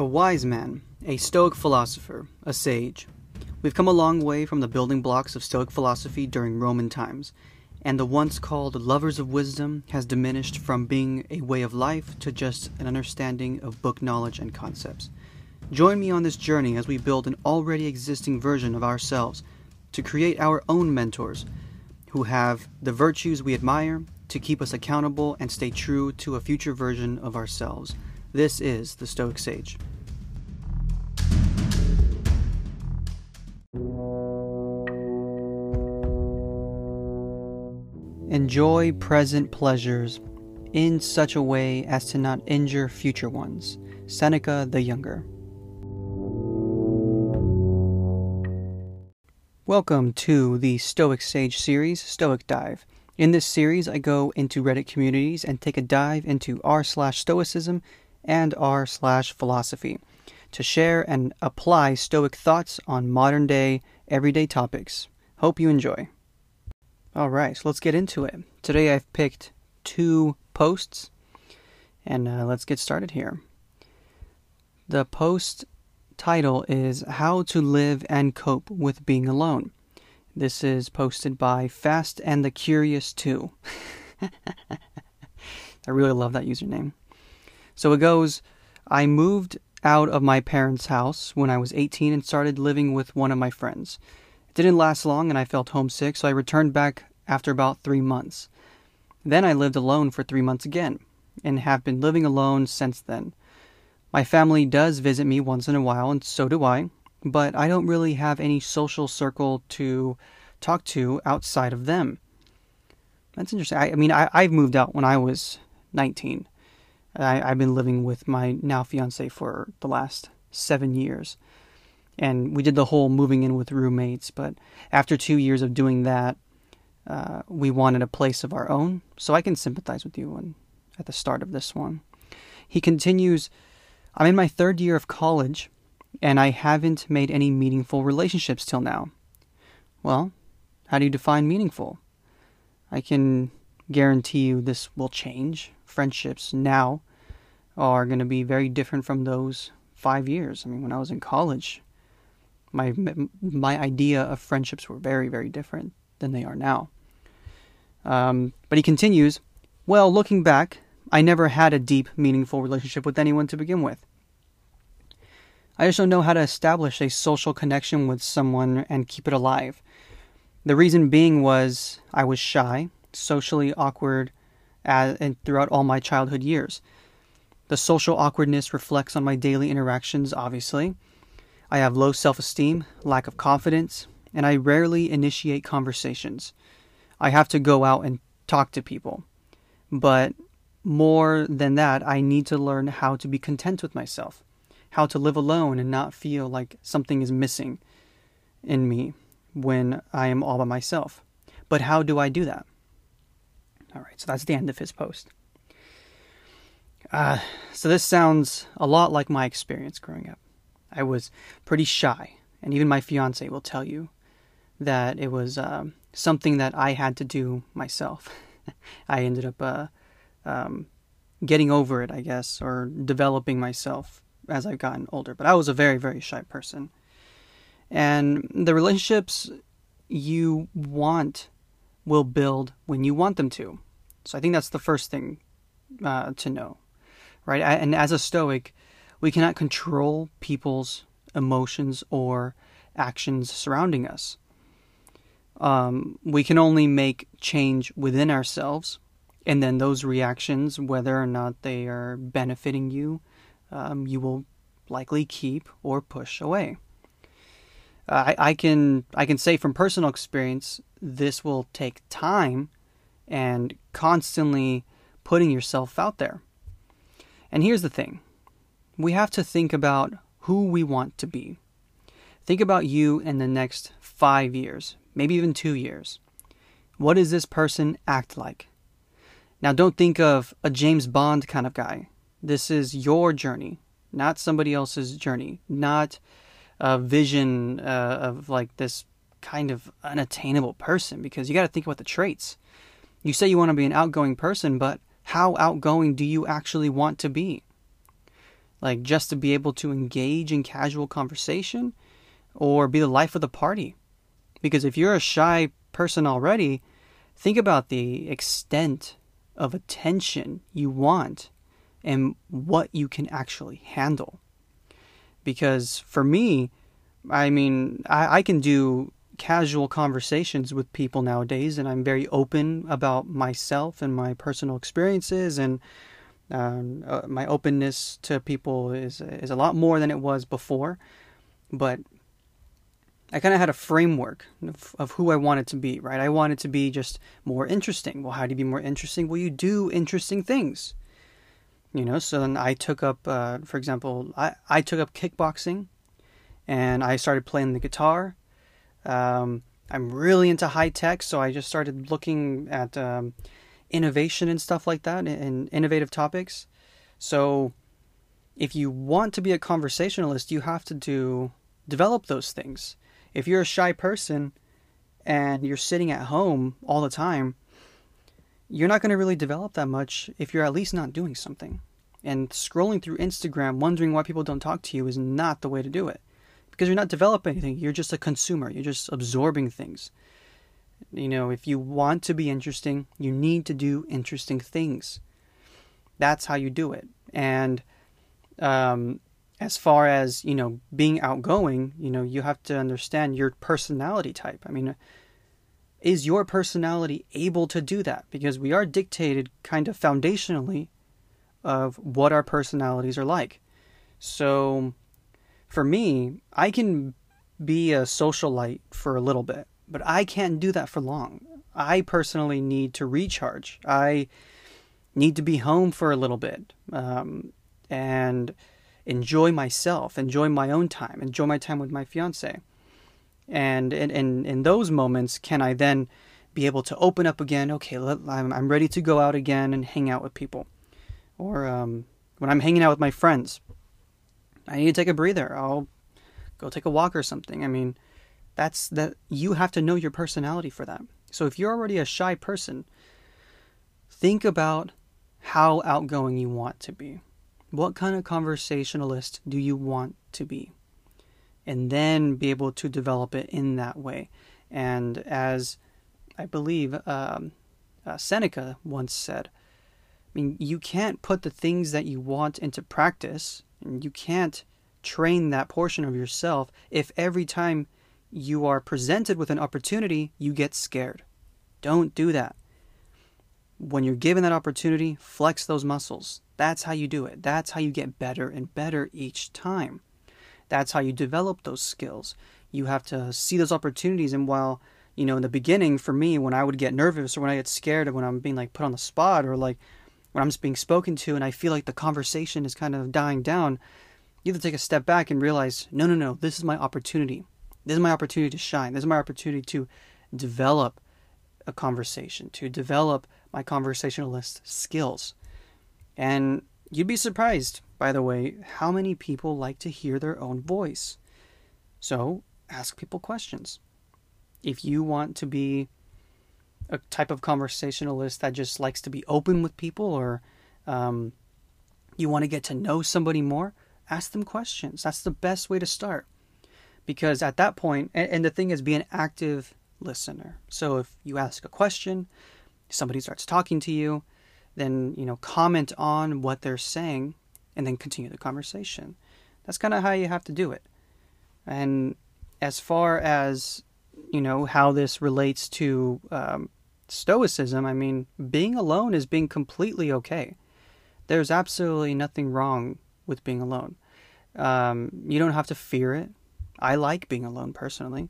A wise man, a Stoic philosopher, a sage. We've come a long way from the building blocks of Stoic philosophy during Roman times, and the once called lovers of wisdom has diminished from being a way of life to just an understanding of book knowledge and concepts. Join me on this journey as we build an already existing version of ourselves to create our own mentors who have the virtues we admire to keep us accountable and stay true to a future version of ourselves. This is the Stoic Sage. Enjoy present pleasures in such a way as to not injure future ones. Seneca the Younger. Welcome to the Stoic Sage series, Stoic Dive. In this series, I go into Reddit communities and take a dive into r slash Stoicism and r slash philosophy to share and apply Stoic thoughts on modern day, everyday topics. Hope you enjoy. All right, so let's get into it. Today I've picked two posts, and uh, let's get started here. The post title is How to Live and Cope with Being Alone. This is posted by Fast and the Curious 2. I really love that username. So it goes I moved out of my parents' house when I was 18 and started living with one of my friends. It didn't last long and I felt homesick, so I returned back after about three months. Then I lived alone for three months again, and have been living alone since then. My family does visit me once in a while, and so do I, but I don't really have any social circle to talk to outside of them. That's interesting. I, I mean, I, I moved out when I was 19. I, I've been living with my now fiance for the last seven years and we did the whole moving in with roommates. But after two years of doing that, uh, we wanted a place of our own. So I can sympathize with you when, at the start of this one. He continues, I'm in my third year of college, and I haven't made any meaningful relationships till now. Well, how do you define meaningful? I can guarantee you this will change. Friendships now are going to be very different from those five years. I mean, when I was in college, my my idea of friendships were very very different than they are now. Um, but he continues, well, looking back, I never had a deep, meaningful relationship with anyone to begin with. I just don't know how to establish a social connection with someone and keep it alive. The reason being was I was shy, socially awkward, as, and throughout all my childhood years. The social awkwardness reflects on my daily interactions, obviously, I have low self esteem, lack of confidence, and I rarely initiate conversations. I have to go out and talk to people. But more than that, I need to learn how to be content with myself, how to live alone and not feel like something is missing in me when I am all by myself. But how do I do that? All right, so that's the end of his post. Uh, so this sounds a lot like my experience growing up. I was pretty shy, and even my fiance will tell you that it was uh, something that I had to do myself. I ended up uh, um, getting over it, I guess, or developing myself as I've gotten older. But I was a very, very shy person. And the relationships you want will build when you want them to. So I think that's the first thing uh, to know, right? And as a Stoic, we cannot control people's emotions or actions surrounding us. Um, we can only make change within ourselves, and then those reactions, whether or not they are benefiting you, um, you will likely keep or push away. I, I can I can say from personal experience, this will take time and constantly putting yourself out there. And here's the thing we have to think about who we want to be. Think about you in the next five years, maybe even two years. What does this person act like? Now, don't think of a James Bond kind of guy. This is your journey, not somebody else's journey, not a vision uh, of like this kind of unattainable person because you got to think about the traits. You say you want to be an outgoing person, but how outgoing do you actually want to be? Like just to be able to engage in casual conversation or be the life of the party. Because if you're a shy person already, think about the extent of attention you want and what you can actually handle. Because for me, I mean, I, I can do casual conversations with people nowadays, and I'm very open about myself and my personal experiences, and um, uh, my openness to people is is a lot more than it was before. But I kind of had a framework of, of, who I wanted to be, right? I wanted to be just more interesting. Well, how do you be more interesting? Well, you do interesting things. You know, so then I took up, uh, for example, I, I took up kickboxing and I started playing the guitar. Um, I'm really into high tech, so I just started looking at um, innovation and stuff like that and innovative topics. So if you want to be a conversationalist, you have to do develop those things if you're a shy person and you're sitting at home all the time, you're not going to really develop that much if you're at least not doing something. And scrolling through Instagram, wondering why people don't talk to you, is not the way to do it. Because you're not developing anything. You're just a consumer. You're just absorbing things. You know, if you want to be interesting, you need to do interesting things. That's how you do it. And um, as far as you know being outgoing you know you have to understand your personality type i mean is your personality able to do that? Because we are dictated kind of foundationally of what our personalities are like. So for me i can be a socialite for a little bit but i can't do that for long. I personally need to recharge. I need to be home for a little bit um, and enjoy myself, enjoy my own time, enjoy my time with my fiance. And in, in, those moments, can I then be able to open up again? Okay, let, I'm, I'm ready to go out again and hang out with people. Or um, when I'm hanging out with my friends, I need to take a breather. I'll go take a walk or something. I mean, that's that you have to know your personality for that. So if you're already a shy person, think about how outgoing you want to be. What kind of conversationalist do you want to be? And then be able to develop it in that way. And as I believe um, uh, Seneca once said, I mean, you can't put the things that you want into practice, and you can't train that portion of yourself if every time you are presented with an opportunity, you get scared. Don't do that. When you're given that opportunity, flex those muscles. That's how you do it. That's how you get better and better each time. That's how you develop those skills. You have to see those opportunities. And while, you know, in the beginning, for me, when I would get nervous or when I get scared of when I'm being like put on the spot or like when I'm just being spoken to and I feel like the conversation is kind of dying down, you have to take a step back and realize no, no, no, this is my opportunity. This is my opportunity to shine. This is my opportunity to develop a conversation, to develop my conversationalist skills. And you'd be surprised, by the way, how many people like to hear their own voice. So ask people questions. If you want to be a type of conversationalist that just likes to be open with people or um, you want to get to know somebody more, ask them questions. That's the best way to start. Because at that point, and, and the thing is, be an active listener. So if you ask a question, somebody starts talking to you, then you know comment on what they're saying and then continue the conversation. That's kind of how you have to do it. And as far as you know how this relates to um, stoicism i mean being alone is being completely okay. There's absolutely nothing wrong with being alone. Um, you don't have to fear it. I like being alone personally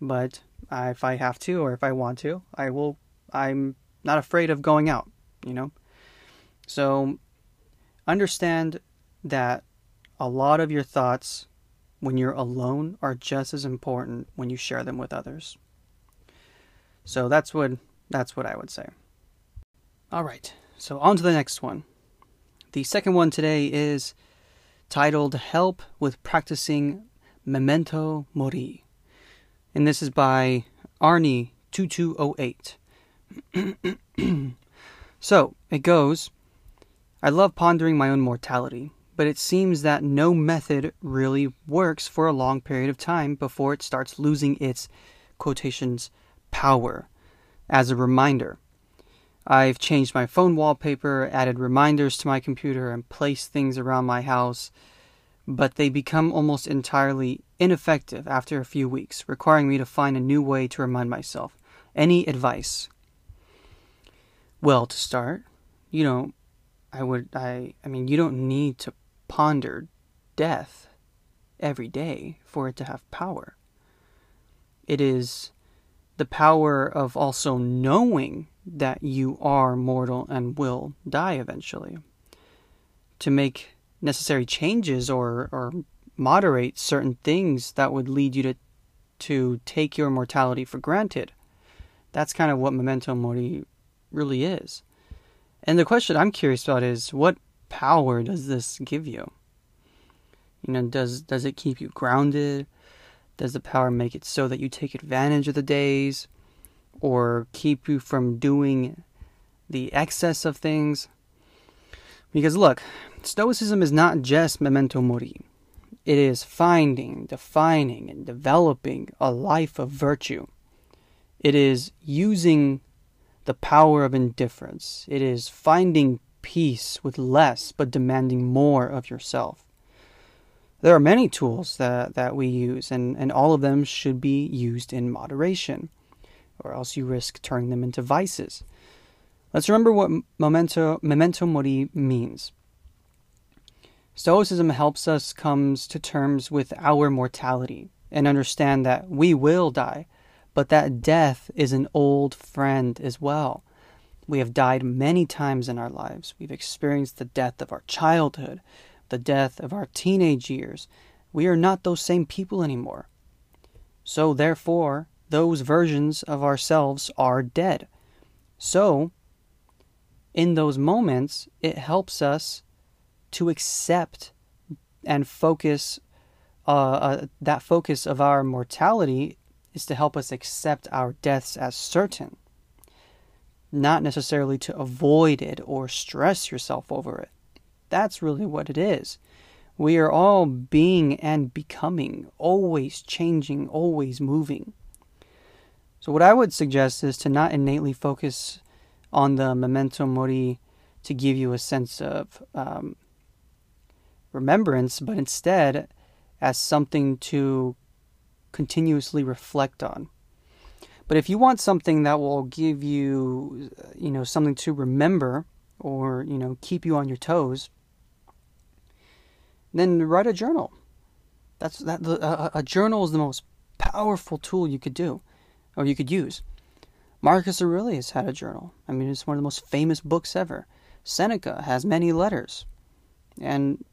but if i have to or if i want to i will i'm not afraid of going out you know? So understand that a lot of your thoughts when you're alone are just as important when you share them with others. So that's what that's what I would say. All right. So on to the next one. The second one today is titled Help with Practicing Memento Mori. And this is by Arnie 2208. So it goes I love pondering my own mortality, but it seems that no method really works for a long period of time before it starts losing its quotations power. As a reminder, I've changed my phone wallpaper, added reminders to my computer, and placed things around my house, but they become almost entirely ineffective after a few weeks, requiring me to find a new way to remind myself. Any advice? Well, to start, you know, I would I I mean, you don't need to ponder death every day for it to have power. It is the power of also knowing that you are mortal and will die eventually. To make necessary changes or, or moderate certain things that would lead you to to take your mortality for granted. That's kind of what memento mori really is. And the question I'm curious about is what power does this give you? You know, does does it keep you grounded? Does the power make it so that you take advantage of the days or keep you from doing the excess of things? Because look, Stoicism is not just memento mori. It is finding, defining, and developing a life of virtue. It is using the power of indifference. It is finding peace with less but demanding more of yourself. There are many tools that, that we use, and, and all of them should be used in moderation, or else you risk turning them into vices. Let's remember what memento, memento mori means. Stoicism helps us comes to terms with our mortality and understand that we will die, but that death is an old friend as well. We have died many times in our lives. We've experienced the death of our childhood, the death of our teenage years. We are not those same people anymore. So, therefore, those versions of ourselves are dead. So, in those moments, it helps us to accept and focus uh, uh, that focus of our mortality is to help us accept our deaths as certain, not necessarily to avoid it or stress yourself over it. That's really what it is. We are all being and becoming, always changing, always moving. So, what I would suggest is to not innately focus on the memento mori to give you a sense of um, remembrance, but instead as something to continuously reflect on. But if you want something that will give you, you know, something to remember or, you know, keep you on your toes, then write a journal. That's that a, a journal is the most powerful tool you could do or you could use. Marcus Aurelius had a journal. I mean, it's one of the most famous books ever. Seneca has many letters. And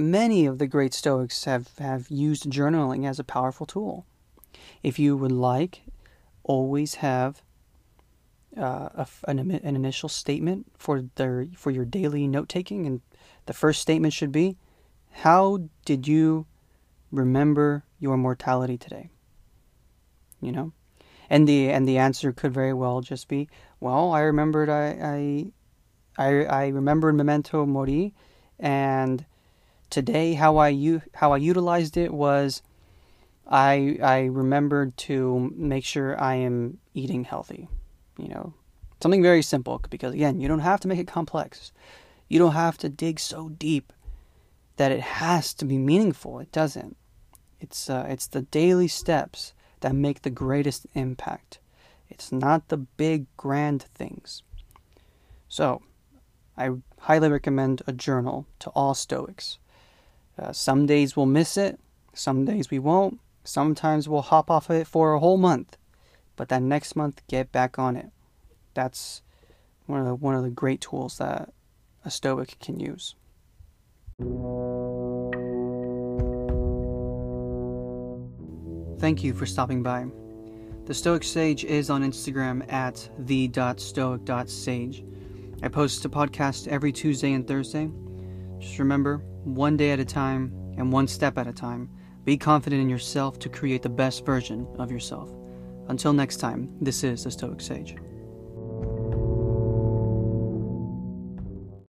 many of the great Stoics have, have used journaling as a powerful tool. If you would like, always have uh, a, an, an initial statement for their for your daily note taking, and the first statement should be, "How did you remember your mortality today?" You know, and the and the answer could very well just be, "Well, I remembered I I I, I remembered memento mori, and today how I u- how I utilized it was I I remembered to make sure I am eating healthy. You know, something very simple because again, you don't have to make it complex. You don't have to dig so deep that it has to be meaningful. It doesn't. It's uh, it's the daily steps that make the greatest impact. It's not the big grand things. So, I highly recommend a journal to all Stoics. Uh, some days we'll miss it, some days we won't. Sometimes we'll hop off of it for a whole month, but that next month get back on it. That's one of the one of the great tools that a stoic can use. Thank you for stopping by. The Stoic Sage is on Instagram at the.stoic.sage. I post a podcast every Tuesday and Thursday. Just remember, one day at a time and one step at a time. Be confident in yourself to create the best version of yourself. Until next time, this is the Stoic Sage.